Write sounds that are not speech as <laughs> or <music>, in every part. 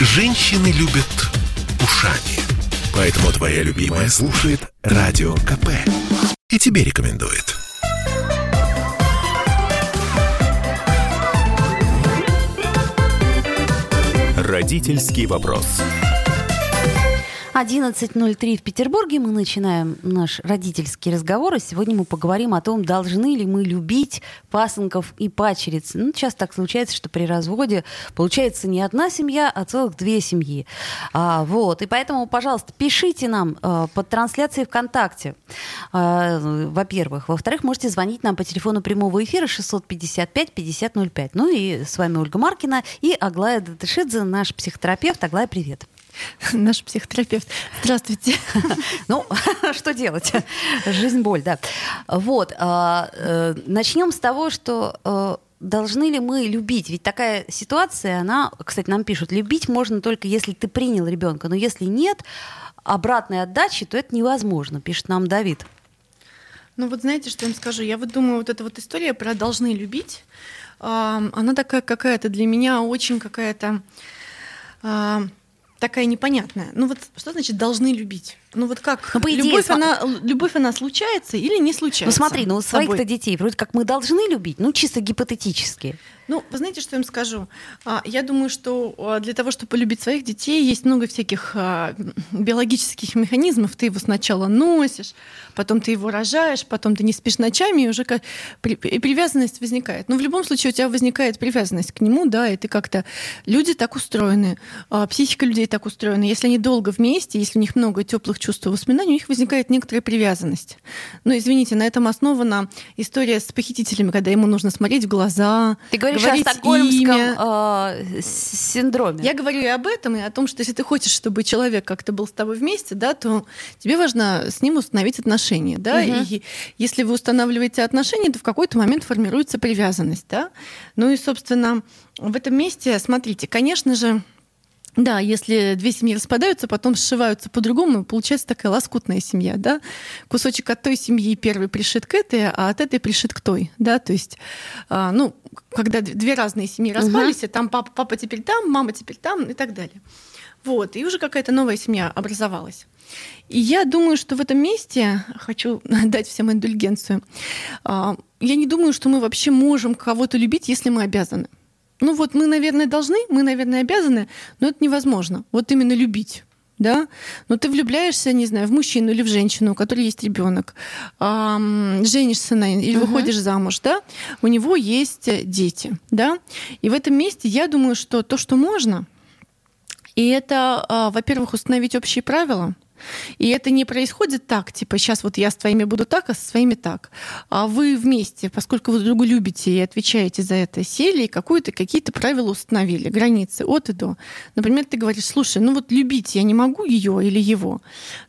Женщины любят ушами. Поэтому твоя любимая слушает Радио КП. И тебе рекомендует. Родительский вопрос. 11.03 в Петербурге. Мы начинаем наш родительский разговор. И сегодня мы поговорим о том, должны ли мы любить пасынков и пачериц. Ну, часто так случается, что при разводе получается не одна семья, а целых две семьи. А, вот. И поэтому, пожалуйста, пишите нам а, под трансляцией ВКонтакте, а, во-первых. Во-вторых, можете звонить нам по телефону прямого эфира 655-5005. Ну и с вами Ольга Маркина и Аглая Датышидзе, наш психотерапевт. Аглая, привет. <laughs> Наш психотерапевт. Здравствуйте. <laughs> Ну, <laughs> что делать? Жизнь боль, да. Вот. А, э, Начнем с того, что э, должны ли мы любить? Ведь такая ситуация, она, кстати, нам пишут, любить можно только если ты принял ребенка, но если нет обратной отдачи, то это невозможно, пишет нам Давид. Ну вот знаете, что я вам скажу? Я вот думаю, вот эта вот история про «должны любить», она такая какая-то для меня очень какая-то такая непонятная. Ну вот что значит должны любить? Ну вот как? Ну, по идее, любовь, см... она, любовь, она случается или не случается? Ну смотри, ну своих-то детей вроде как мы должны любить, ну чисто гипотетически. Ну, вы знаете, что я им скажу? А, я думаю, что а, для того, чтобы полюбить своих детей, есть много всяких а, биологических механизмов. Ты его сначала носишь, потом ты его рожаешь, потом ты не спишь ночами, и уже привязанность возникает. Но в любом случае у тебя возникает привязанность к нему, да, и ты как-то... Люди так устроены, психика людей так устроена. Если они долго вместе, если у них много теплых чувств и воспоминаний, у них возникает некоторая привязанность. Но, извините, на этом основана история с похитителями, когда ему нужно смотреть в глаза, Ты говоришь говорить о стокгольмском э, синдроме. Я говорю и об этом, и о том, что если ты хочешь, чтобы человек как-то был с тобой вместе, да, то тебе важно с ним установить отношения. Да? Угу. И если вы устанавливаете отношения, то в какой-то момент формируется привязанность. Да? Ну и, собственно, в этом месте, смотрите, конечно же, да, если две семьи распадаются, потом сшиваются по-другому, получается такая лоскутная семья, да. Кусочек от той семьи первый пришит к этой, а от этой пришит к той, да. То есть, а, ну, когда две разные семьи распались, угу. и там папа, папа теперь там, мама теперь там и так далее. Вот, и уже какая-то новая семья образовалась. И я думаю, что в этом месте хочу <laughs> дать всем индульгенцию. А, я не думаю, что мы вообще можем кого-то любить, если мы обязаны. Ну вот мы, наверное, должны, мы, наверное, обязаны, но это невозможно. Вот именно любить да, но ты влюбляешься, не знаю, в мужчину или в женщину, у которой есть ребенок, эм, женишься на или uh-huh. выходишь замуж, да, у него есть дети, да, и в этом месте я думаю, что то, что можно, и это, э, во-первых, установить общие правила, и это не происходит так, типа, сейчас вот я с твоими буду так, а со своими так. А вы вместе, поскольку вы друг друга любите и отвечаете за это, сели и какую-то, какие-то правила установили, границы от и до. Например, ты говоришь, слушай, ну вот любить я не могу ее или его,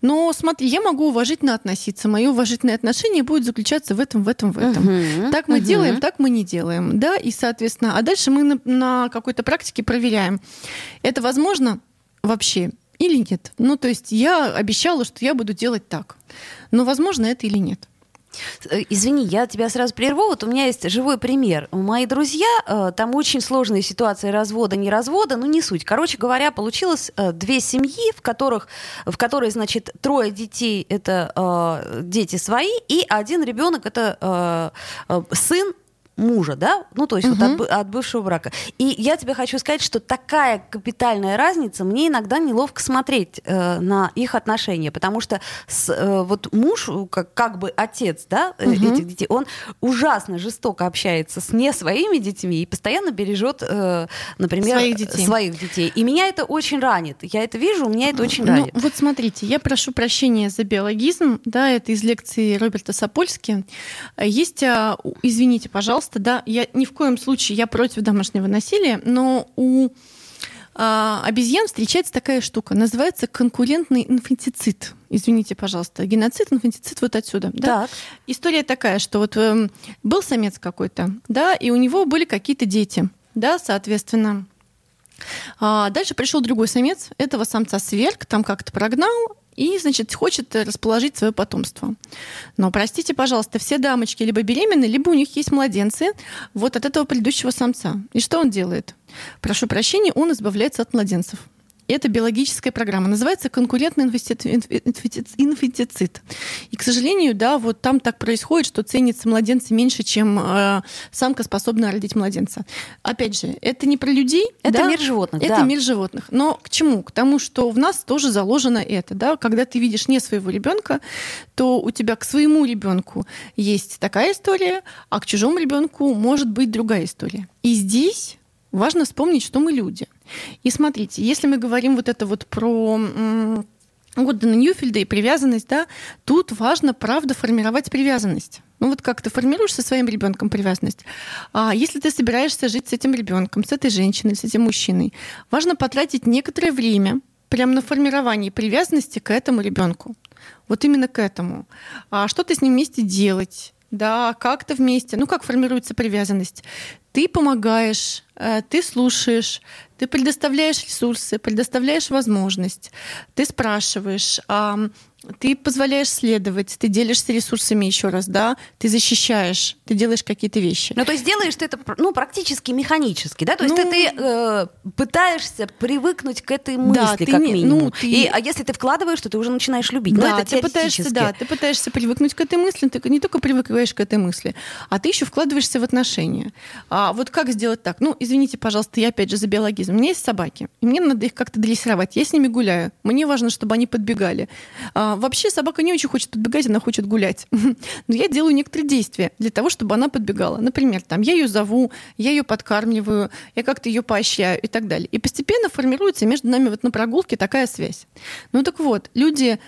но смотри, я могу уважительно относиться, мое уважительное отношение будет заключаться в этом, в этом, в этом. Угу, так мы угу. делаем, так мы не делаем, да, и, соответственно, а дальше мы на, на какой-то практике проверяем, это возможно вообще или нет. Ну, то есть я обещала, что я буду делать так. Но, возможно, это или нет. Э, извини, я тебя сразу прерву. Вот у меня есть живой пример. Мои друзья, э, там очень сложная ситуация развода, не развода, ну не суть. Короче говоря, получилось э, две семьи, в которых, в которой, значит, трое детей это дети свои, и один ребенок это сын мужа, да, ну то есть угу. вот от, от бывшего брака. И я тебе хочу сказать, что такая капитальная разница, мне иногда неловко смотреть э, на их отношения, потому что с, э, вот муж, как, как бы отец, да, угу. этих детей, он ужасно жестоко общается с не своими детьми и постоянно бережет, э, например, своих детей. своих детей. И меня это очень ранит. Я это вижу, меня это очень ну, ранит. Вот смотрите, я прошу прощения за биологизм, да, это из лекции Роберта Сапольски. Есть, а, извините, пожалуйста, пожалуйста, да, я ни в коем случае, я против домашнего насилия, но у а, обезьян встречается такая штука, называется конкурентный инфантицид. Извините, пожалуйста, геноцид, инфантицид вот отсюда. Да? Так. История такая, что вот э, был самец какой-то, да, и у него были какие-то дети, да, соответственно. А дальше пришел другой самец, этого самца сверг, там как-то прогнал, и, значит, хочет расположить свое потомство. Но, простите, пожалуйста, все дамочки либо беременны, либо у них есть младенцы вот от этого предыдущего самца. И что он делает? Прошу прощения, он избавляется от младенцев. Это биологическая программа. Называется конкурентный инфицит. И, к сожалению, да, вот там так происходит, что ценятся младенцы меньше, чем э, самка способна родить младенца. Опять же, это не про людей. Это да? мир животных. Это да. мир животных. Но к чему? К тому, что в нас тоже заложено это. Да? Когда ты видишь не своего ребенка, то у тебя к своему ребенку есть такая история, а к чужому ребенку может быть другая история. И здесь важно вспомнить, что мы люди. И смотрите, если мы говорим вот это вот про Гордона Ньюфельда и привязанность, да, тут важно, правда, формировать привязанность. Ну вот как ты формируешь со своим ребенком привязанность. А если ты собираешься жить с этим ребенком, с этой женщиной, с этим мужчиной, важно потратить некоторое время прямо на формирование привязанности к этому ребенку. Вот именно к этому. А что ты с ним вместе делать? Да, как-то вместе. Ну, как формируется привязанность? Ты помогаешь, э, ты слушаешь, ты предоставляешь ресурсы, предоставляешь возможность, ты спрашиваешь, ты позволяешь следовать, ты делишься ресурсами еще раз, да, ты защищаешь, ты делаешь какие-то вещи. Ну, то есть делаешь ты это ну, практически механически, да? То есть ну, ты, ты э, пытаешься привыкнуть к этой мысли, да, как не, минимум. Ну, ты... И, а если ты вкладываешь, то ты уже начинаешь любить. Да, ну, это ты пытаешься, да, ты пытаешься привыкнуть к этой мысли, ты не только привыкаешь к этой мысли, а ты еще вкладываешься в отношения. А вот как сделать так? Ну, извините, пожалуйста, я опять же за биологизм. У меня есть собаки, и мне надо их как-то дрессировать. Я с ними гуляю. Мне важно, чтобы они подбегали. А, вообще собака не очень хочет подбегать, она хочет гулять. <laughs> Но я делаю некоторые действия для того, чтобы она подбегала. Например, там, я ее зову, я ее подкармливаю, я как-то ее поощряю и так далее. И постепенно формируется между нами вот на прогулке такая связь. Ну так вот, люди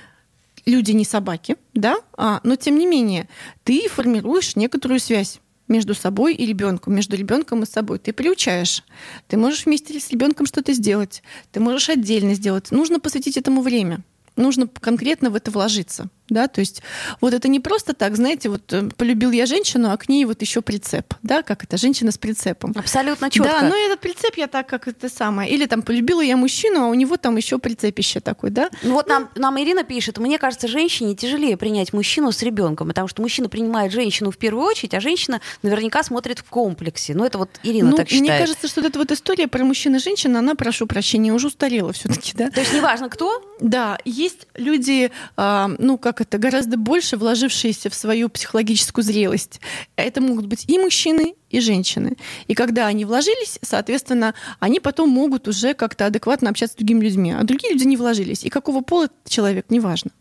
люди не собаки, да, а, но тем не менее ты формируешь некоторую связь между собой и ребенком, между ребенком и собой. Ты приучаешь. Ты можешь вместе с ребенком что-то сделать. Ты можешь отдельно сделать. Нужно посвятить этому время. Нужно конкретно в это вложиться да, то есть вот это не просто так, знаете, вот э, полюбил я женщину, а к ней вот еще прицеп, да, как это, женщина с прицепом. Абсолютно четко. Да, ну этот прицеп я так, как это самое, или там полюбила я мужчину, а у него там еще прицепище такой, да. Ну, вот нам, нам Ирина пишет, мне кажется, женщине тяжелее принять мужчину с ребенком, потому что мужчина принимает женщину в первую очередь, а женщина наверняка смотрит в комплексе. Ну это вот Ирина ну, так считает. Мне кажется, что эта вот история про мужчин и женщин, она, прошу прощения, уже устарела все-таки, да. То есть неважно кто? Да, есть люди, а, ну как это, гораздо больше вложившиеся в свою психологическую зрелость. Это могут быть и мужчины, и женщины. И когда они вложились, соответственно, они потом могут уже как-то адекватно общаться с другими людьми. А другие люди не вложились. И какого пола человек, неважно.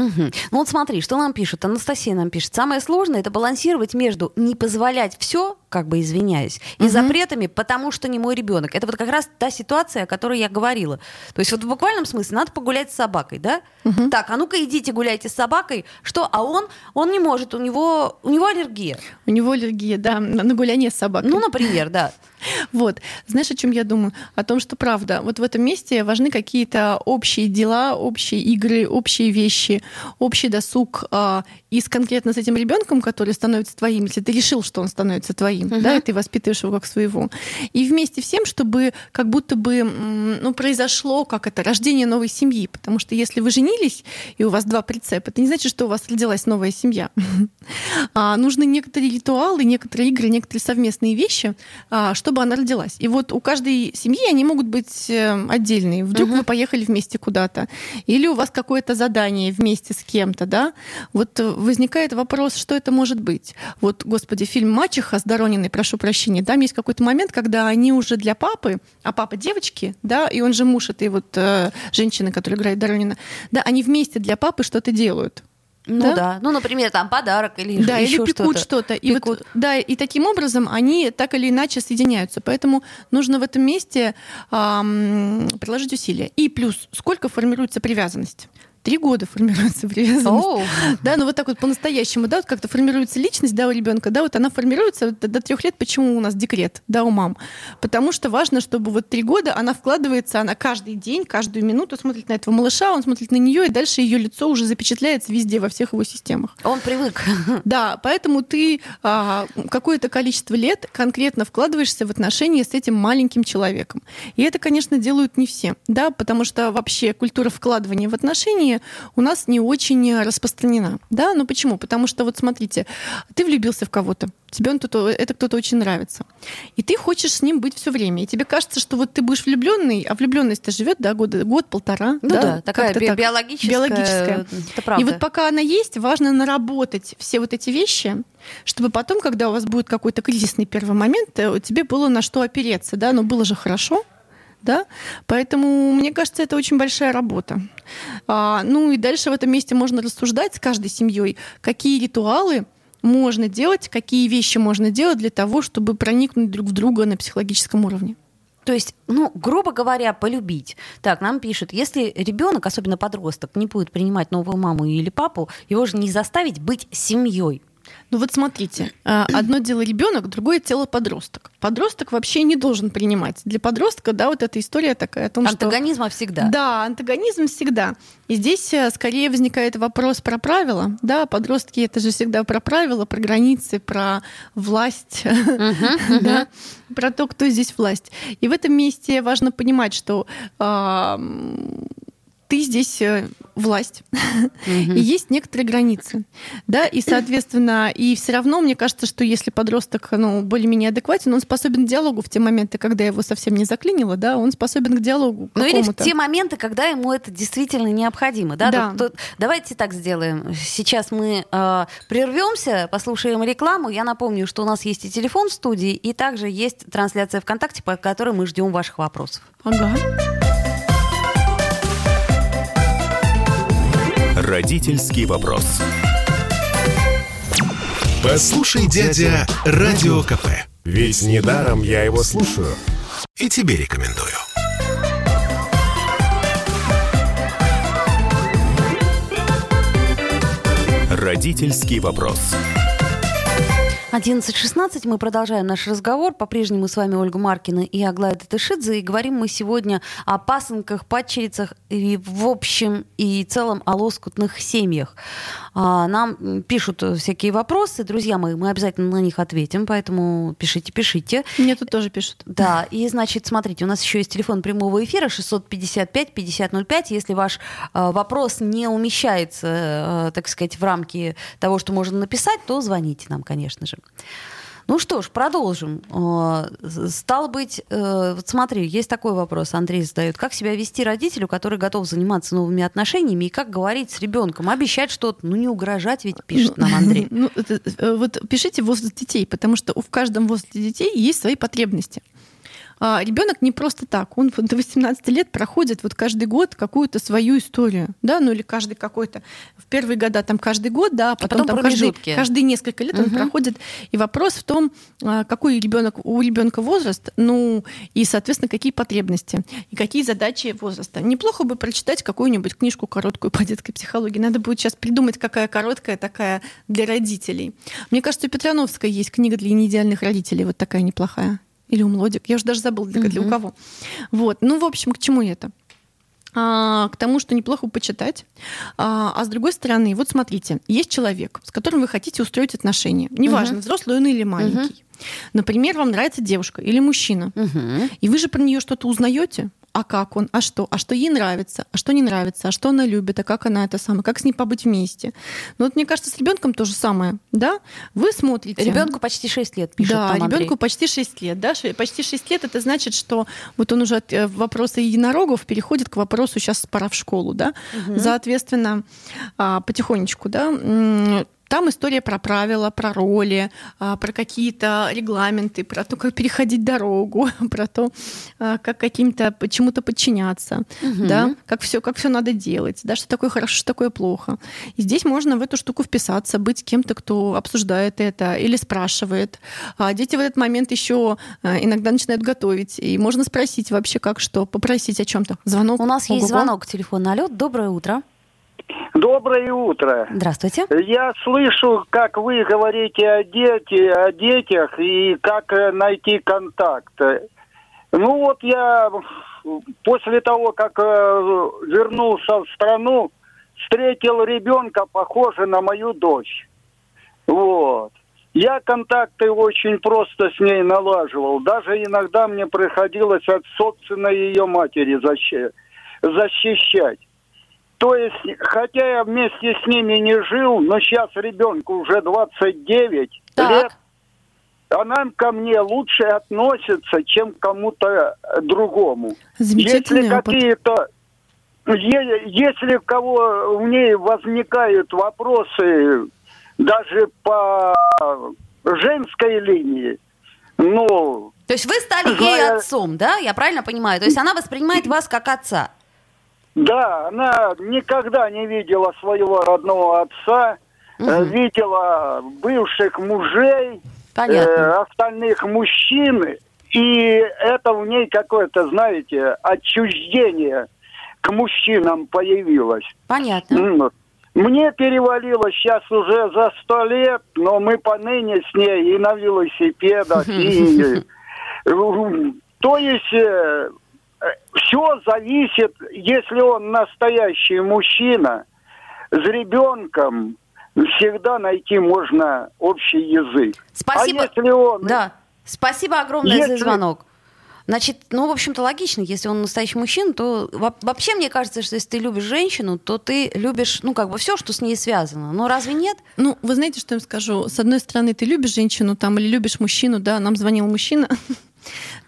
Угу. Ну вот смотри, что нам пишут. Анастасия нам пишет. Самое сложное это балансировать между не позволять все, как бы извиняюсь, и угу. запретами, потому что не мой ребенок. Это вот как раз та ситуация, о которой я говорила. То есть вот в буквальном смысле надо погулять с собакой, да? Угу. Так, а ну-ка идите гуляйте с собакой. Что? А он, он не может, у него, у него аллергия. У него аллергия, да, на, гуляние с собакой. Ну, например, да. <laughs> Вот. Знаешь, о чем я думаю? О том, что правда, вот в этом месте важны какие-то общие дела, общие игры, общие вещи, общий досуг а, и с конкретно с этим ребенком, который становится твоим, если ты решил, что он становится твоим, uh-huh. да, и ты воспитываешь его как своего. И вместе всем, чтобы как будто бы ну, произошло как это рождение новой семьи. Потому что если вы женились, и у вас два прицепа, это не значит, что у вас родилась новая семья. <laughs> а, нужны некоторые ритуалы, некоторые игры, некоторые совместные вещи, а, чтобы она родилась. И вот у каждой семьи они могут быть э, отдельные. Вдруг uh-huh. вы поехали вместе куда-то, или у вас какое-то задание вместе с кем-то, да, вот возникает вопрос, что это может быть. Вот, господи, фильм «Мачеха» с Дорониной, прошу прощения, там есть какой-то момент, когда они уже для папы, а папа девочки, да, и он же муж этой вот э, женщины, которая играет Доронина, да, они вместе для папы что-то делают. Ну да? да, ну, например, там подарок или да, еще или пекут что-то. И вот, да, и таким образом они так или иначе соединяются. Поэтому нужно в этом месте эм, приложить усилия. И плюс, сколько формируется привязанность? Три года формируется <laughs> привязанность. Oh. Да, ну вот так вот по-настоящему, да, вот как-то формируется личность, да, у ребенка, да, вот она формируется до, до трех лет. Почему у нас декрет, да, у мам? Потому что важно, чтобы вот три года она вкладывается, она каждый день, каждую минуту смотрит на этого малыша, он смотрит на нее, и дальше ее лицо уже запечатляется везде во всех его системах. Он привык. <laughs> Да, поэтому ты а, какое-то количество лет конкретно вкладываешься в отношения с этим маленьким человеком. И это, конечно, делают не все, да, потому что вообще культура вкладывания в отношения отношения у нас не очень распространена. Да? Ну почему? Потому что вот смотрите, ты влюбился в кого-то, тебе он тут, это кто-то очень нравится. И ты хочешь с ним быть все время. И тебе кажется, что вот ты будешь влюбленный, а влюбленность-то живет, да, год, год-полтора. Ну да, да такая би- так. биологическая. биологическая. Это правда. И вот пока она есть, важно наработать все вот эти вещи, чтобы потом, когда у вас будет какой-то кризисный первый момент, э, тебе было на что опереться, да, но было же хорошо, да? Поэтому, мне кажется, это очень большая работа. А, ну и дальше в этом месте можно рассуждать с каждой семьей, какие ритуалы можно делать, какие вещи можно делать для того, чтобы проникнуть друг в друга на психологическом уровне. То есть, ну, грубо говоря, полюбить. Так, нам пишут, если ребенок, особенно подросток, не будет принимать новую маму или папу, его же не заставить быть семьей. Ну вот смотрите, а, одно дело ребенок, другое дело подросток. Подросток вообще не должен принимать. Для подростка, да, вот эта история такая о том, Антагонизма что... всегда. Да, антагонизм всегда. И здесь э, скорее возникает вопрос про правила. Да, подростки это же всегда про правила, про границы, про власть, <laughs> да, про то, кто здесь власть. И в этом месте важно понимать, что ты здесь э, власть, <laughs> и есть некоторые границы, да, и, соответственно, и все равно мне кажется, что если подросток, ну, более-менее адекватен, он способен к диалогу в те моменты, когда его совсем не заклинило, да, он способен к диалогу. Ну или в те моменты, когда ему это действительно необходимо, да. да. Тут, тут, давайте так сделаем. Сейчас мы э, прервемся, послушаем рекламу. Я напомню, что у нас есть и телефон в студии, и также есть трансляция ВКонтакте, по которой мы ждем ваших вопросов. Ага. Родительский вопрос. Послушай, дядя, Радио КП. Ведь недаром я его слушаю. И тебе рекомендую. Родительский вопрос. 11.16 мы продолжаем наш разговор. По-прежнему с вами Ольга Маркина и Аглая Татышидзе. И говорим мы сегодня о пасынках, падчерицах и в общем и целом о лоскутных семьях. А, нам пишут всякие вопросы. Друзья мои, мы обязательно на них ответим, поэтому пишите, пишите. Мне тут тоже пишут. Да, и значит, смотрите, у нас еще есть телефон прямого эфира 655-5005. Если ваш э, вопрос не умещается, э, так сказать, в рамки того, что можно написать, то звоните нам, конечно же. Ну что ж, продолжим. Э, стало быть, э, вот смотри, есть такой вопрос, Андрей задает. Как себя вести родителю, который готов заниматься новыми отношениями, и как говорить с ребенком? Обещать что-то, ну не угрожать ведь, пишет нам Андрей. <laughs> Ну, э, вот пишите возраст детей, потому что в каждом возрасте детей есть свои потребности ребенок не просто так. Он до 18 лет проходит вот каждый год какую-то свою историю, да, ну или каждый какой-то. В первые года там каждый год, да, а потом, а потом там каждый, каждые несколько лет угу. он проходит. И вопрос в том, а, какой ребенок у ребенка возраст, ну и, соответственно, какие потребности и какие задачи возраста. Неплохо бы прочитать какую-нибудь книжку короткую по детской психологии. Надо будет сейчас придумать, какая короткая такая для родителей. Мне кажется, у Петрановской есть книга для неидеальных родителей, вот такая неплохая. Или у Млодик. Я уже даже забыла, для, для у кого. Вот. Ну, в общем, к чему это? А, к тому, что неплохо почитать. А, а с другой стороны, вот смотрите, есть человек, с которым вы хотите устроить отношения. Неважно, uh взрослый он или маленький. uh Например, вам нравится девушка или мужчина. uh И вы же про нее что-то узнаете а как он, а что, а что ей нравится, а что не нравится, а что она любит, а как она это самое, как с ней побыть вместе. Ну вот мне кажется, с ребенком то же самое, да? Вы смотрите. Ребенку почти 6 лет, пишет Да, ребенку почти 6 лет, да, почти 6 лет это значит, что вот он уже от э, вопроса единорогов переходит к вопросу сейчас пора в школу, да, угу. соответственно, а, потихонечку, да, там история про правила, про роли, а, про какие-то регламенты, про то, как переходить дорогу, <laughs> про то, а, как каким-то чему-то подчиняться, угу. да, как все, как все надо делать, да, что такое хорошо, что такое плохо. И здесь можно в эту штуку вписаться, быть кем-то, кто обсуждает это или спрашивает. А дети в этот момент еще иногда начинают готовить, и можно спросить вообще, как что, попросить о чем-то. Звонок. У нас Ого-го. есть звонок, телефон. Алло, доброе утро. Доброе утро. Здравствуйте. Я слышу, как вы говорите о, дети, о детях и как э, найти контакт. Ну вот я после того, как э, вернулся в страну, встретил ребенка, похожего на мою дочь. Вот. Я контакты очень просто с ней налаживал. Даже иногда мне приходилось от собственной ее матери защищать. То есть, хотя я вместе с ними не жил, но сейчас ребенку уже 29 Так. лет, она ко мне лучше относится, чем к кому-то другому. Замечательный Если какие-то если у кого у ней возникают вопросы даже по женской линии, ну, То есть вы стали ей отцом, да? Я правильно понимаю? То есть она воспринимает вас как отца. Да, она никогда не видела своего родного отца, э, видела бывших мужей, Понятно. э, остальных мужчин, и это в ней какое-то, знаете, отчуждение к мужчинам появилось. Понятно. Мне перевалило сейчас уже за сто лет, но мы поныне с ней и на велосипедах, и... <laughs> э, То есть все зависит, если он настоящий мужчина, с ребенком всегда найти можно общий язык. Спасибо. А если он... Да. Спасибо огромное за Если- звонок. Значит, ну, в общем-то, логично, если он настоящий мужчина, то во- вообще мне кажется, что если ты любишь женщину, то ты любишь, ну, как бы все, что с ней связано. Ну, разве нет? Ну, вы знаете, что я им скажу? С одной стороны, ты любишь женщину там или любишь мужчину, да, нам звонил мужчина, <laughs>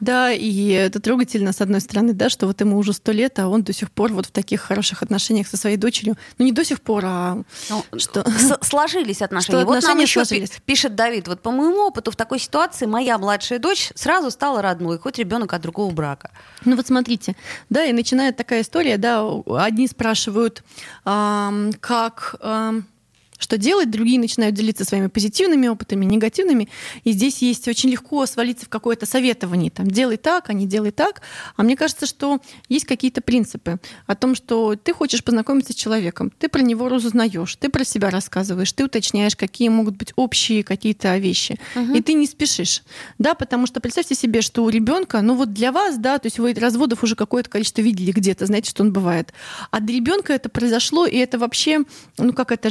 да, и это трогательно, с одной стороны, да, что вот ему уже сто лет, а он до сих пор вот в таких хороших отношениях со своей дочерью. Ну, не до сих пор, а Ну, что... сложились отношения. Что вот нам отношения еще пи- сложились. пишет Давид, вот по моему опыту в такой ситуации моя младшая дочь сразу стала родной, хоть ребенок от другого брака. Ну вот смотрите, да, и начинает такая история, да, одни спрашивают, ам, как, ам, что делать, другие начинают делиться своими позитивными опытами, негативными, и здесь есть очень легко свалиться в какое-то советование, там, делай так, а не делай так, а мне кажется, что есть какие-то принципы о том, что ты хочешь познакомиться с человеком, ты про него разузнаешь, ты про себя рассказываешь, ты уточняешь, какие могут быть общие какие-то вещи, и ты не спешишь, да, потому что представьте себе, что у ребенка, ну вот для вас, да, то есть вы разводов уже какое-то количество видели где-то, знаете, что он бывает, а для ребенка это произошло, и это вообще, ну как это,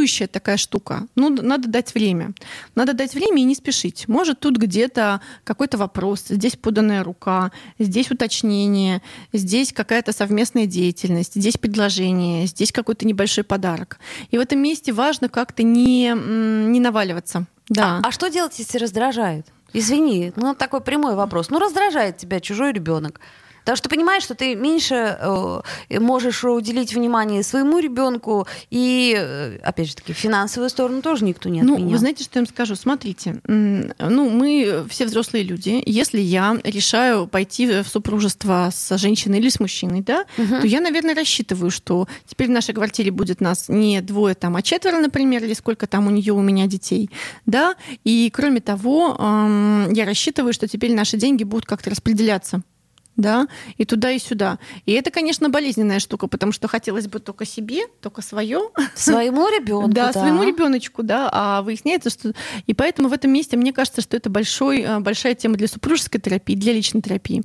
жизнеобразующая такая штука. Ну, надо дать время. Надо дать время и не спешить. Может, тут где-то какой-то вопрос, здесь поданная рука, здесь уточнение, здесь какая-то совместная деятельность, здесь предложение, здесь какой-то небольшой подарок. И в этом месте важно как-то не, не наваливаться. Да. А, а что делать, если раздражает? Извини, ну такой прямой вопрос. Ну раздражает тебя чужой ребенок. Потому что ты понимаешь, что ты меньше э, можешь уделить внимание своему ребенку, и, э, опять же таки, финансовую сторону тоже никто не Ну, отменял. вы знаете, что я им скажу? Смотрите, ну, мы все взрослые люди. Если я решаю пойти в супружество с женщиной или с мужчиной, да, то я, наверное, рассчитываю, что теперь в нашей квартире будет нас не двое, там, а четверо, например, или сколько там у нее у меня детей, да. И кроме того, эм, я рассчитываю, что теперь наши деньги будут как-то распределяться да, и туда, и сюда. И это, конечно, болезненная штука, потому что хотелось бы только себе, только свое, Своему <laughs> ребенку. да, своему ребеночку, да, а выясняется, что... И поэтому в этом месте мне кажется, что это большой, э, большая тема для супружеской терапии, для личной терапии.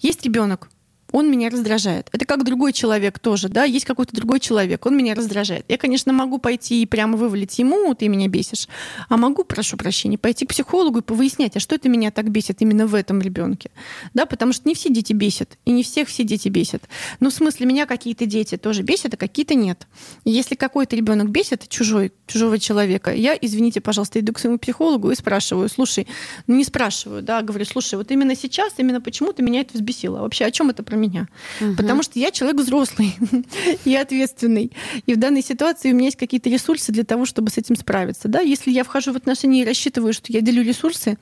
Есть ребенок, он меня раздражает. Это как другой человек тоже, да, есть какой-то другой человек, он меня раздражает. Я, конечно, могу пойти и прямо вывалить ему, ты меня бесишь, а могу, прошу прощения, пойти к психологу и повыяснять, а что это меня так бесит именно в этом ребенке, да, потому что не все дети бесят, и не всех все дети бесят. Ну, в смысле, меня какие-то дети тоже бесят, а какие-то нет. И если какой-то ребенок бесит чужой, чужого человека, я, извините, пожалуйста, иду к своему психологу и спрашиваю, слушай, ну не спрашиваю, да, говорю, слушай, вот именно сейчас, именно почему-то меня это взбесило. Вообще, о чем это про меня? Потому что я человек взрослый <laughs> и ответственный. И в данной ситуации у меня есть какие-то ресурсы для того, чтобы с этим справиться. Да? Если я вхожу в отношения и рассчитываю, что я делю ресурсы,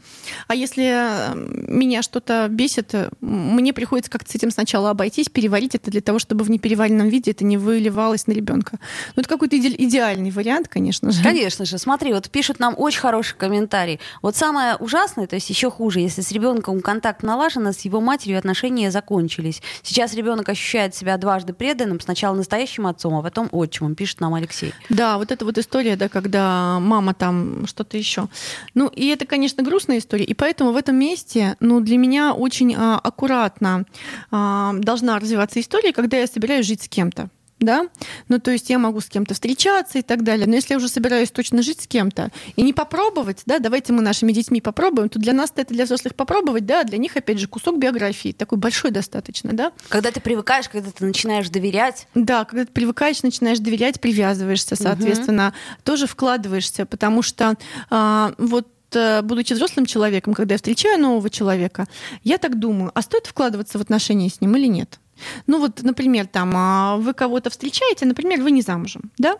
а если э, меня что-то бесит, э, мне приходится как-то с этим сначала обойтись, переварить это для того, чтобы в непереваренном виде это не выливалось на ребенка. Ну, это какой-то иде- идеальный вариант, конечно же. Конечно же, смотри, вот пишут нам очень хороший комментарий. Вот самое ужасное, то есть еще хуже, если с ребенком контакт налажен, а с его матерью отношения закончились. Сейчас ребенок ощущает себя дважды преданным, сначала настоящим отцом, а потом отчимом, пишет нам Алексей. Да, вот эта вот история, да, когда мама там что-то еще. Ну, и это, конечно, грустная история. И поэтому в этом месте, ну, для меня очень а, аккуратно а, должна развиваться история, когда я собираюсь жить с кем-то. Да, ну то есть я могу с кем-то встречаться и так далее, но если я уже собираюсь точно жить с кем-то и не попробовать, да, давайте мы нашими детьми попробуем, то для нас это для взрослых попробовать, да, а для них опять же кусок биографии, такой большой достаточно, да. Когда ты привыкаешь, когда ты начинаешь доверять. Да, когда ты привыкаешь, начинаешь доверять, привязываешься, соответственно, угу. тоже вкладываешься, потому что а, вот э, будучи взрослым человеком, когда я встречаю нового человека, я так думаю, а стоит вкладываться в отношения с ним или нет? Ну вот, например, там а, вы кого-то встречаете, например, вы не замужем, да?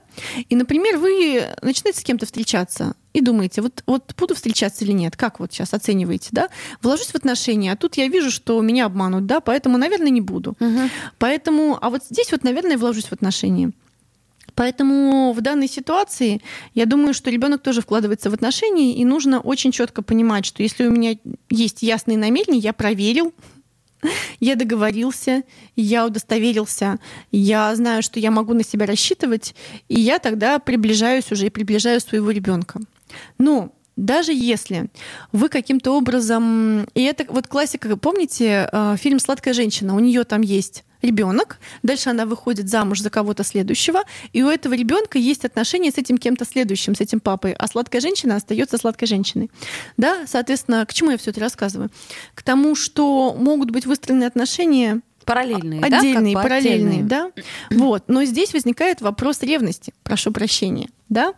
И, например, вы начинаете с кем-то встречаться и думаете, вот, вот буду встречаться или нет, как вот сейчас оцениваете, да? Вложусь в отношения, а тут я вижу, что меня обманут, да, поэтому, наверное, не буду. Угу. Поэтому, а вот здесь вот, наверное, вложусь в отношения. Поэтому в данной ситуации я думаю, что ребенок тоже вкладывается в отношения, и нужно очень четко понимать, что если у меня есть ясные намерения, я проверил, <laughs> я договорился, я удостоверился, я знаю, что я могу на себя рассчитывать, и я тогда приближаюсь уже и приближаю своего ребенка. Но даже если вы каким-то образом... И это вот классика, помните э, фильм «Сладкая женщина»? У нее там есть ребенок, дальше она выходит замуж за кого-то следующего, и у этого ребенка есть отношения с этим кем-то следующим, с этим папой, а сладкая женщина остается сладкой женщиной. Да, соответственно, к чему я все это рассказываю? К тому, что могут быть выстроены отношения Параллельные, отдельные, да? параллельные, да. Вот. Но здесь возникает вопрос ревности, прошу прощения, да.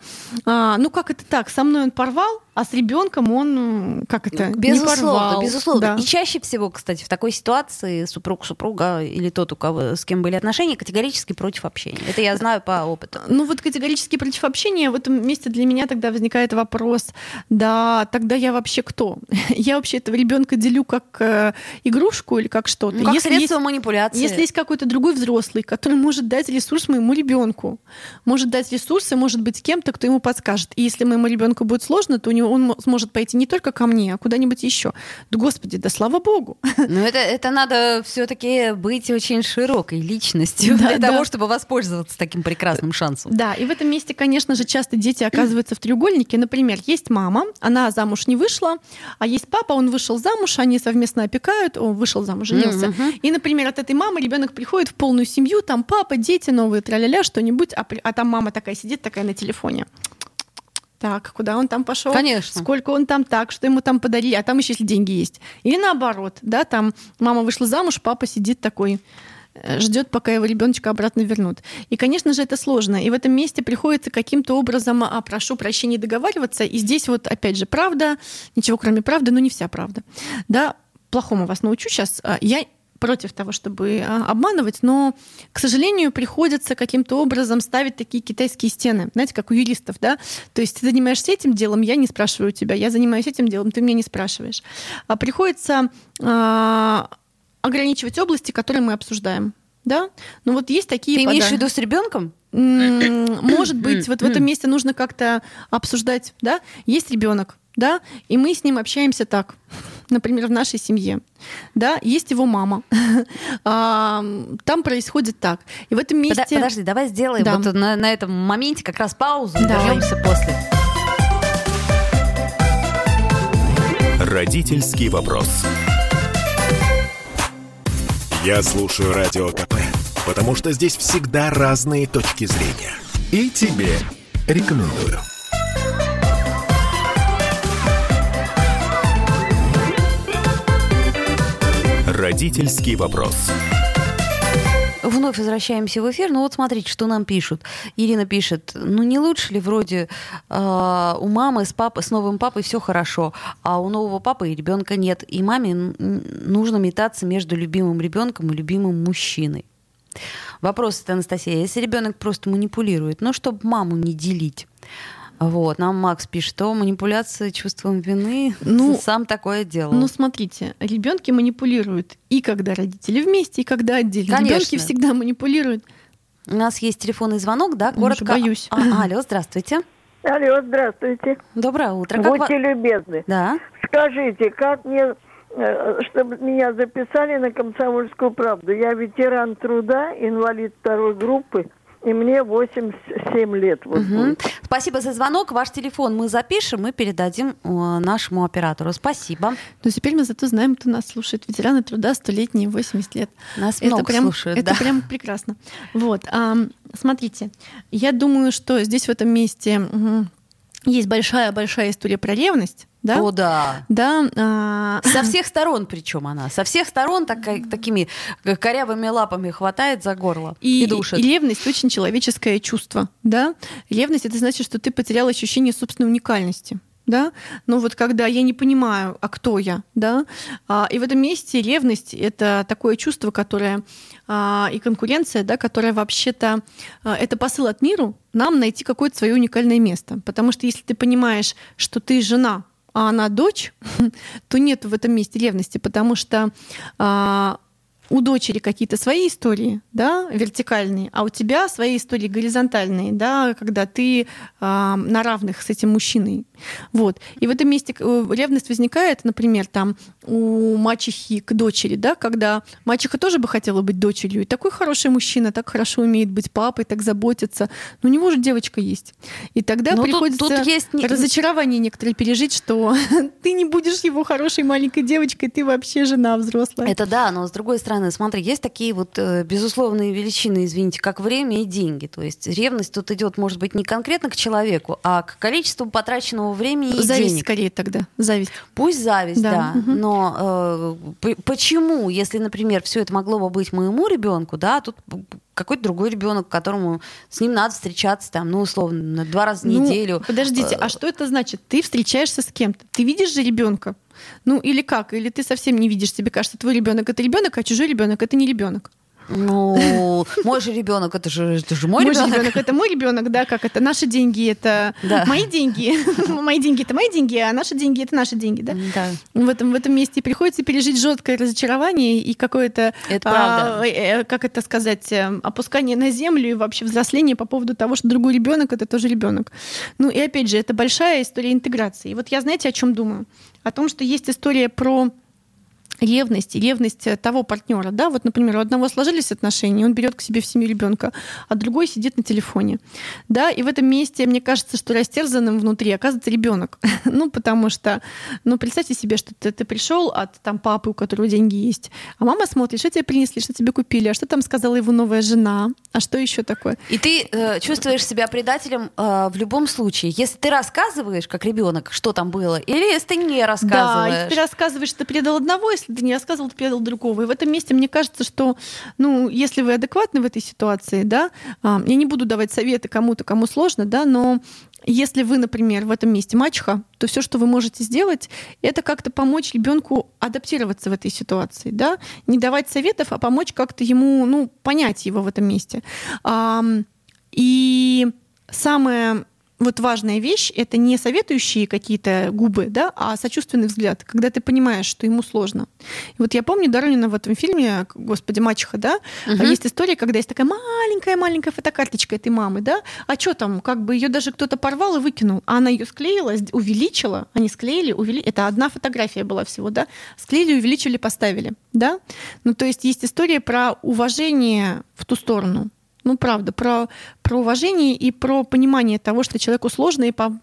А, ну как это так? Со мной он порвал, а с ребенком он как это безусловно, не порвал. безусловно. Да. И чаще всего, кстати, в такой ситуации супруг супруга или тот, у кого с кем были отношения, категорически против общения. Это я знаю по опыту. Ну вот категорически против общения в этом месте для меня тогда возникает вопрос: да, тогда я вообще кто? <laughs> я вообще этого ребенка делю как э, игрушку или как что-то? Ну, как если средство есть, манипуляции. Если есть какой-то другой взрослый, который может дать ресурс моему ребенку, может дать ресурсы, может быть кем-то, кто ему подскажет. И если моему ребенку будет сложно, то у него он сможет пойти не только ко мне, а куда-нибудь еще. Да, господи, да слава богу. Но это, это надо все-таки быть очень широкой личностью да, для да. того, чтобы воспользоваться таким прекрасным шансом. Да, и в этом месте, конечно же, часто дети оказываются в треугольнике. Например, есть мама, она замуж не вышла, а есть папа, он вышел замуж, они совместно опекают, он вышел замуж, женился. Mm-hmm. И, например, от этой мамы ребенок приходит в полную семью, там папа, дети новые, траля-ля, что-нибудь, а, а там мама такая сидит, такая на телефоне так, куда он там пошел, Конечно. сколько он там так, что ему там подарили, а там еще если деньги есть. Или наоборот, да, там мама вышла замуж, папа сидит такой э, ждет, пока его ребеночка обратно вернут. И, конечно же, это сложно. И в этом месте приходится каким-то образом, а, прошу прощения, договариваться. И здесь вот, опять же, правда, ничего кроме правды, но не вся правда. Да, плохому вас научу сейчас. А, я против того, чтобы а, обманывать, но, к сожалению, приходится каким-то образом ставить такие китайские стены, знаете, как у юристов, да? То есть ты занимаешься этим делом, я не спрашиваю тебя, я занимаюсь этим делом, ты меня не спрашиваешь. А приходится а, ограничивать области, которые мы обсуждаем. Да? Ну вот есть такие... Ты имеешь в виду с ребенком? Может быть, <coughs> вот в этом месте нужно как-то обсуждать, да? Есть ребенок, да, и мы с ним общаемся так, например, в нашей семье, да, есть его мама, <laughs> там происходит так, и в этом месте... Подожди, давай сделаем да. вот на, на этом моменте как раз паузу, вернемся после. Родительский вопрос. Я слушаю радио КП, потому что здесь всегда разные точки зрения, и тебе рекомендую. Родительский вопрос. Вновь возвращаемся в эфир. Ну вот смотрите, что нам пишут. Ирина пишет, ну не лучше ли вроде э, у мамы с папой, с новым папой все хорошо, а у нового папы и ребенка нет, и маме нужно метаться между любимым ребенком и любимым мужчиной. Вопрос это Анастасия. Если ребенок просто манипулирует, ну чтобы маму не делить, вот, нам Макс пишет, что манипуляция чувством вины, ну, <laughs> сам такое делал. Ну, смотрите, ребенки манипулируют и когда родители вместе, и когда отдельно. Конечно. Ребенки всегда манипулируют. У нас есть телефонный звонок, да, коротко. Уже боюсь. А, алло, здравствуйте. Алло, здравствуйте. Доброе утро. Как Будьте ва... любезны. Да. Скажите, как мне, э, чтобы меня записали на комсомольскую правду? Я ветеран труда, инвалид второй группы и мне 87 лет. Вот будет. Спасибо за звонок. Ваш телефон мы запишем и передадим э, нашему оператору. Спасибо. Но теперь мы зато знаем, кто нас слушает. Ветераны труда, столетние, 80 лет. Нас это много прям, слушают, это да. прям прекрасно. Вот, ам, смотрите, я думаю, что здесь в этом месте мгм, есть большая-большая история про ревность, да? О, да. Да, а, Со всех сторон причем она. Со всех сторон такая- такими корявыми лапами хватает за горло и, и, душит. и ревность очень человеческое чувство, да? Ревность это значит, что ты потерял ощущение собственной уникальности. Да? Но вот когда я не понимаю, а кто я, да, А, и в этом месте ревность это такое чувство, которое а, и конкуренция, да, которая вообще-то а, это посыл от миру нам найти какое-то свое уникальное место, потому что если ты понимаешь, что ты жена, а она дочь, <laughs> то нет в этом месте ревности, потому что а, у дочери какие-то свои истории, да, вертикальные, а у тебя свои истории горизонтальные, да, когда ты а, на равных с этим мужчиной. Вот. И в этом месте э, ревность возникает, например, там у мачехи к дочери, да, когда мачеха тоже бы хотела быть дочерью, и такой хороший мужчина, так хорошо умеет быть папой, так заботиться, но у него же девочка есть. И тогда тут- приходится тут есть не- разочарование некоторые пережить, что <laughs> ты не будешь его хорошей маленькой девочкой, ты вообще жена взрослая. Это да, но с другой стороны, смотри, есть такие вот э, безусловные величины, извините, как время и деньги. То есть ревность тут идет, может быть, не конкретно к человеку, а к количеству потраченного времени и Зависть денег. скорее тогда. Зависть. Пусть зависть, да. Да, мгм. Но э, почему, если, например, все это могло бы быть моему ребенку, да, тут какой-то другой ребенок, которому с ним надо встречаться там, ну, условно, два раза в Ну, неделю. Подождите, Э, а что это значит? Ты встречаешься с кем-то, ты видишь же ребенка. Ну или как? Или ты совсем не видишь, тебе кажется, твой ребенок это ребенок, а чужой ребенок это не ребенок. Ну, мой же ребенок, это же, это же мой, Мой ребенок. ребенок это мой ребенок, да, как это наши деньги это Да. мои деньги, <laughs> мои деньги это мои деньги, а наши деньги это наши деньги, да. Да. В этом, в этом месте приходится пережить жесткое разочарование и какое-то, Это а, э, как это сказать, э, опускание на землю и вообще взросление по поводу того, что другой ребенок это тоже ребенок. Ну и опять же, это большая история интеграции. И вот я, знаете, о чем думаю? О том, что есть история про ревность, ревность э, того партнера, да, вот, например, у одного сложились отношения, он берет к себе в семью ребенка, а другой сидит на телефоне, да, и в этом месте мне кажется, что растерзанным внутри оказывается ребенок, <laughs> ну потому что, ну представьте себе, что ты, ты пришел от там папы, у которого деньги есть, а мама смотрит, что тебе принесли, что тебе купили, а что там сказала его новая жена, а что еще такое? И ты э, чувствуешь себя предателем э, в любом случае. Если ты рассказываешь, как ребенок, что там было, или если ты не Да, рассказываешь. если ты рассказываешь, что ты предал одного, если ты не рассказывал, ты предал другого. И в этом месте мне кажется, что, ну, если вы адекватны в этой ситуации, да, а, я не буду давать советы кому-то, кому сложно, да, но если вы, например, в этом месте мачеха, то все, что вы можете сделать, это как-то помочь ребенку адаптироваться в этой ситуации, да, не давать советов, а помочь как-то ему, ну, понять его в этом месте. И самое вот важная вещь — это не советующие какие-то губы, да, а сочувственный взгляд, когда ты понимаешь, что ему сложно. И вот я помню Доронина в этом фильме, господи, мачеха, да, Мгм. есть история, когда есть такая маленькая-маленькая фотокарточка этой мамы, да, а что там, как бы ее даже кто-то порвал и выкинул, а она ее склеила, увеличила, они склеили, увели... это одна фотография была всего, да, склеили, увеличили, поставили, да. Ну, то есть есть история про уважение в ту сторону, ну, правда, про, про уважение и про понимание того, что человеку сложно, и по-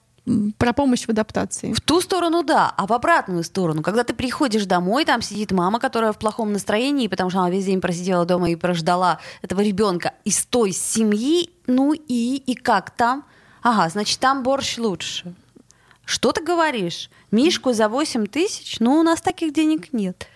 про помощь в адаптации. В ту сторону да, а в обратную сторону, когда ты приходишь домой, там сидит мама, которая в плохом настроении, потому что она весь день просидела дома и прождала этого ребенка из той семьи, ну и, и как там? Ага, значит, там борщ лучше. Что ты говоришь? Мишку за 8 тысяч? Ну, у нас таких денег нет.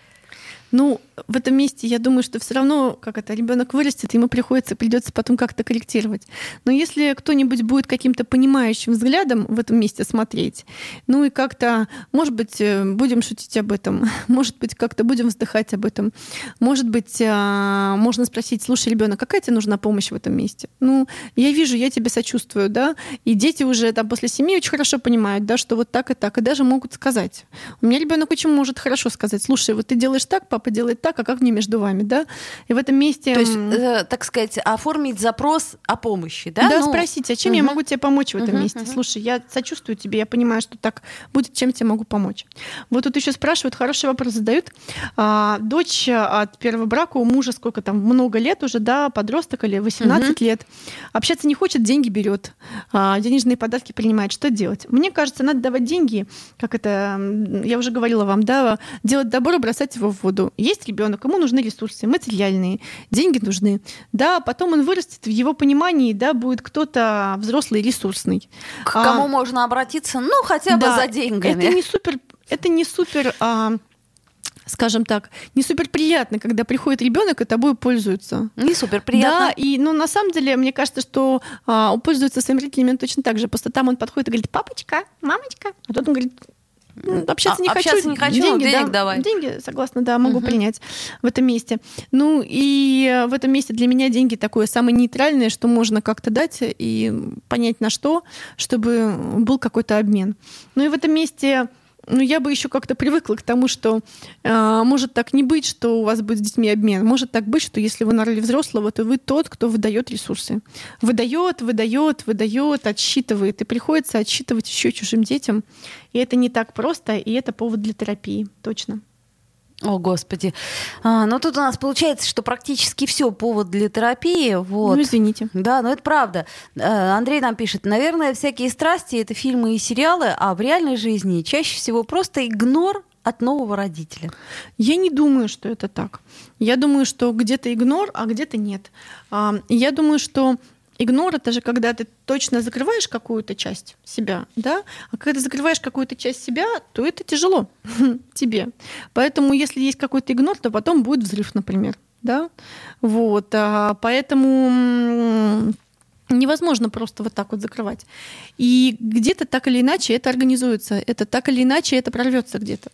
Ну, в этом месте я думаю, что все равно, как это, ребенок вырастет, ему приходится, придется потом как-то корректировать. Но если кто-нибудь будет каким-то понимающим взглядом в этом месте смотреть, ну и как-то, может быть, э, будем шутить об этом, <laughs> может быть, как-то будем вздыхать об этом, может быть, а, можно спросить, слушай, ребенок, какая тебе нужна помощь в этом месте? Ну, я вижу, я тебе сочувствую, да, и дети уже там после семьи очень хорошо понимают, да, что вот так и так, и даже могут сказать. У меня ребенок очень может хорошо сказать, слушай, вот ты делаешь так, пап, папа делает так, а как мне между вами, да? И в этом месте... То есть, э, так сказать, оформить запрос о помощи, да? Да, Ну, спросите, а чем я мгм. могу тебе помочь в этом Мгм, месте? мгм. Слушай, я сочувствую тебе, я понимаю, что так будет, чем тебе могу помочь. Вот тут еще спрашивают, хороший вопрос задают. А, дочь от первого брака у мужа сколько там, много лет уже, да, подросток или 18 лет. Общаться не хочет, деньги берет, а, денежные подарки принимает. Что делать? Мне кажется, надо давать деньги, как это, я уже говорила вам, да, делать добро, бросать его в воду. Есть ребенок, ему нужны ресурсы материальные, деньги нужны. Да, потом он вырастет в его понимании, да, будет кто-то взрослый, ресурсный. К А, кому можно обратиться? Ну, хотя бы да, за деньгами. Это не супер, это не супер, а, скажем так, не супер приятно, когда приходит ребенок и тобой пользуется. Не супер приятно. Да, и ну, на самом деле, мне кажется, что а, он пользуется своими родителями точно так же. Просто там он подходит и говорит, папочка, мамочка. А тут он говорит, «М, общаться А, не хочу. общаться не хочу, денег да, давай». Деньги, согласна, да, могу Мгм. принять в этом месте. Ну и в этом месте для меня деньги такое самое нейтральное, что можно как-то дать и понять на что, чтобы был какой-то обмен. Ну и в этом месте ну, я бы еще как-то привыкла к тому, что э, может так не быть, что у вас будет с детьми обмен. Может так быть, что если вы на роли взрослого, то вы тот, кто выдает ресурсы. Выдает, выдает, выдает, отсчитывает. И приходится отсчитывать еще чужим детям. И это не так просто, и это повод для терапии. Точно. О, Господи. А, ну, тут у нас получается, что практически все повод для терапии. Вот. Ну, извините. Да, но это правда. Э, Андрей нам пишет, наверное, всякие страсти это фильмы и сериалы, а в реальной жизни чаще всего просто игнор от нового родителя. Я не думаю, что это так. Я думаю, что где-то игнор, а где-то нет. А, Я думаю, что игнор это же когда ты точно закрываешь какую-то часть себя, да, а когда ты закрываешь какую-то часть себя, то это тяжело <laughs> тебе. Поэтому, если есть какой-то игнор, то потом будет взрыв, например, да. Вот, а, поэтому невозможно просто вот так вот закрывать. И где-то так или иначе это организуется, это так или иначе это прорвется где-то.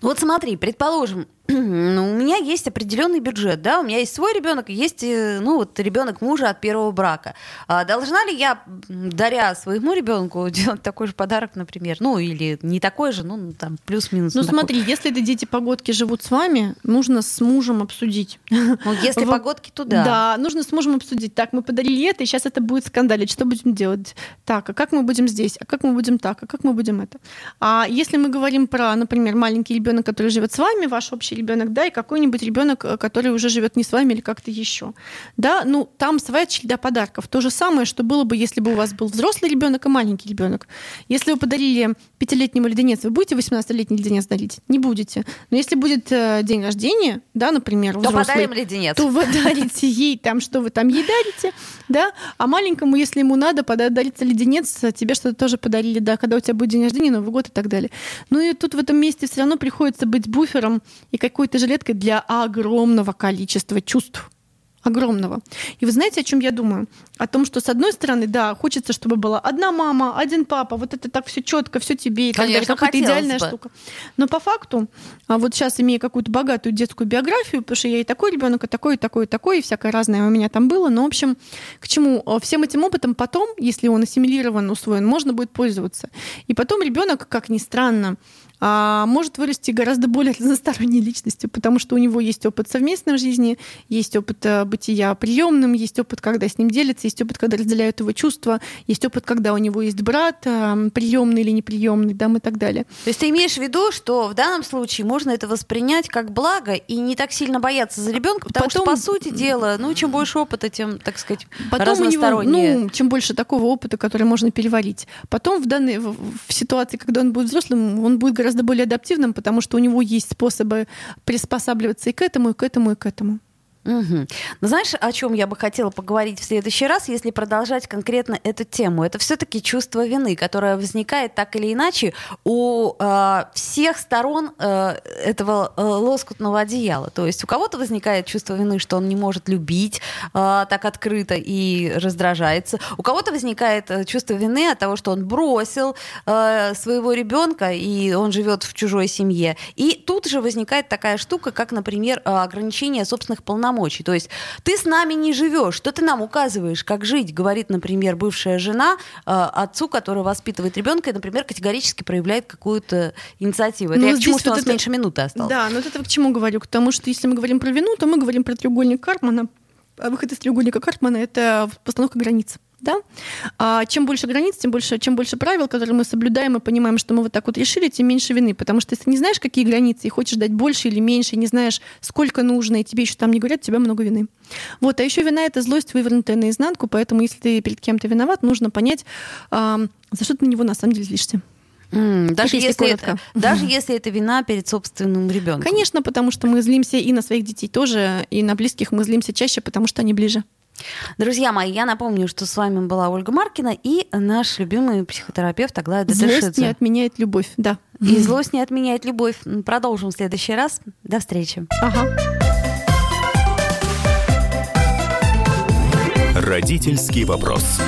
Ну Вот смотри, предположим, ну, у меня есть определенный бюджет, да, у меня есть свой ребенок, есть, э, ну, вот ребенок мужа от первого брака. А должна ли я, даря своему ребенку, <laughs> делать такой же подарок, например, ну, или не такой же, ну, там, плюс-минус. Ну такой. смотри, если это дети погодки живут с вами, нужно с мужем обсудить. Ну, если <laughs> погодки, то да. Да, нужно с мужем обсудить. Так, мы подарили это, и сейчас это будет скандалить. Что будем делать? Так, а как мы будем здесь? А как мы будем так? А как мы будем это? А если мы говорим про, например, маленький ребенок, который живет с вами, ваш общий ребенок, да, и какой-нибудь ребенок, э, который уже живет не с вами или как-то еще, да, ну там своя череда подарков. То же самое, что было бы, если бы у вас был взрослый ребенок и маленький ребенок. Если вы подарили пятилетнему леденец, вы будете 18-летний леденец дарить? Не будете. Но если будет э, день рождения, да, например, То взрослой, подарим леденец. то вы дарите ей там, что вы там ей дарите, да, а маленькому, если ему надо, пода- дарится леденец, тебе что-то тоже подарили, да, когда у тебя будет день рождения, Новый год и так далее. Ну и тут в этом месте все равно приходится быть буфером и какой-то жилеткой для огромного количества чувств. Огромного. И вы знаете, о чем я думаю? О том, что с одной стороны, да, хочется, чтобы была одна мама, один папа, вот это так все четко, все тебе и так далее, какая-то идеальная бы. штука. Но по факту, а вот сейчас имея какую-то богатую детскую биографию, потому что я и такой ребенок, и такой, и такой, и такой, и всякое разное у меня там было. Но, в общем, к чему? А, Всем этим опытом потом, если он ассимилирован, усвоен, можно будет пользоваться. И потом ребенок, как ни странно, может вырасти гораздо более <laughs> разносторонней личностью, потому что у него есть опыт совместной жизни, есть опыт э, бытия приемным, есть опыт, когда с ним делятся, есть опыт, когда разделяют его чувства, есть опыт, когда у него есть брат, приемный или неприемный, да, и так далее. То есть ты имеешь в виду, что в данном случае можно это воспринять как благо и не так сильно бояться за ребенка, потому что, Потом- по сути дела, ну, чем больше опыта, тем, так сказать, Потом у него, разностороннее. ну, чем больше такого опыта, который можно переварить. Потом в данной в, в ситуации, когда он будет взрослым, он будет гораздо более адаптивным, потому что у него есть способы приспосабливаться и к этому, и к этому, и к этому. Мгм. Ну, знаешь, о чем я бы хотела поговорить в следующий раз, если продолжать конкретно эту тему? Это все-таки чувство вины, которое возникает так или иначе у э, всех сторон э, этого э, лоскутного одеяла. То есть у кого-то возникает чувство вины, что он не может любить э, так открыто и раздражается. У кого-то возникает э, чувство вины от того, что он бросил э, своего ребенка и он живет в чужой семье. И тут же возникает такая штука, как, например, э, ограничение собственных полномочий. Полномочий. То есть ты с нами не живешь, что ты нам указываешь, как жить, говорит, например, бывшая жена э, отцу, который воспитывает ребенка и, например, категорически проявляет какую-то инициативу. Это Ну, я к чему, что у вот нас это- меньше минуты осталось. Да, но вот это к чему говорю? К тому, что если мы говорим про вину, то мы говорим про треугольник Карпмана. А выход из треугольника Карпмана — это постановка границ. Да? А чем больше границ, тем больше, чем больше правил, которые мы соблюдаем и понимаем, что мы вот так вот решили, тем меньше вины. Потому что если не знаешь, какие границы, и хочешь дать больше или меньше, и не знаешь, сколько нужно, и тебе еще там не говорят, у тебя много вины. Вот. А еще вина — это злость, вывернутая наизнанку, поэтому если ты перед кем-то виноват, нужно понять, а, за что ты на него на самом деле злишься. Даже, если если это, <laughs> даже если это вина перед собственным ребенком. Конечно, потому что мы злимся и на своих детей тоже, и на близких мы злимся чаще, потому что они ближе. Друзья мои, я напомню, что с вами была Ольга Маркина и наш любимый психотерапевт Аглая Злость не отменяет любовь, да. И злость не отменяет любовь. Продолжим в следующий раз. До встречи. Ага. Родительский вопрос.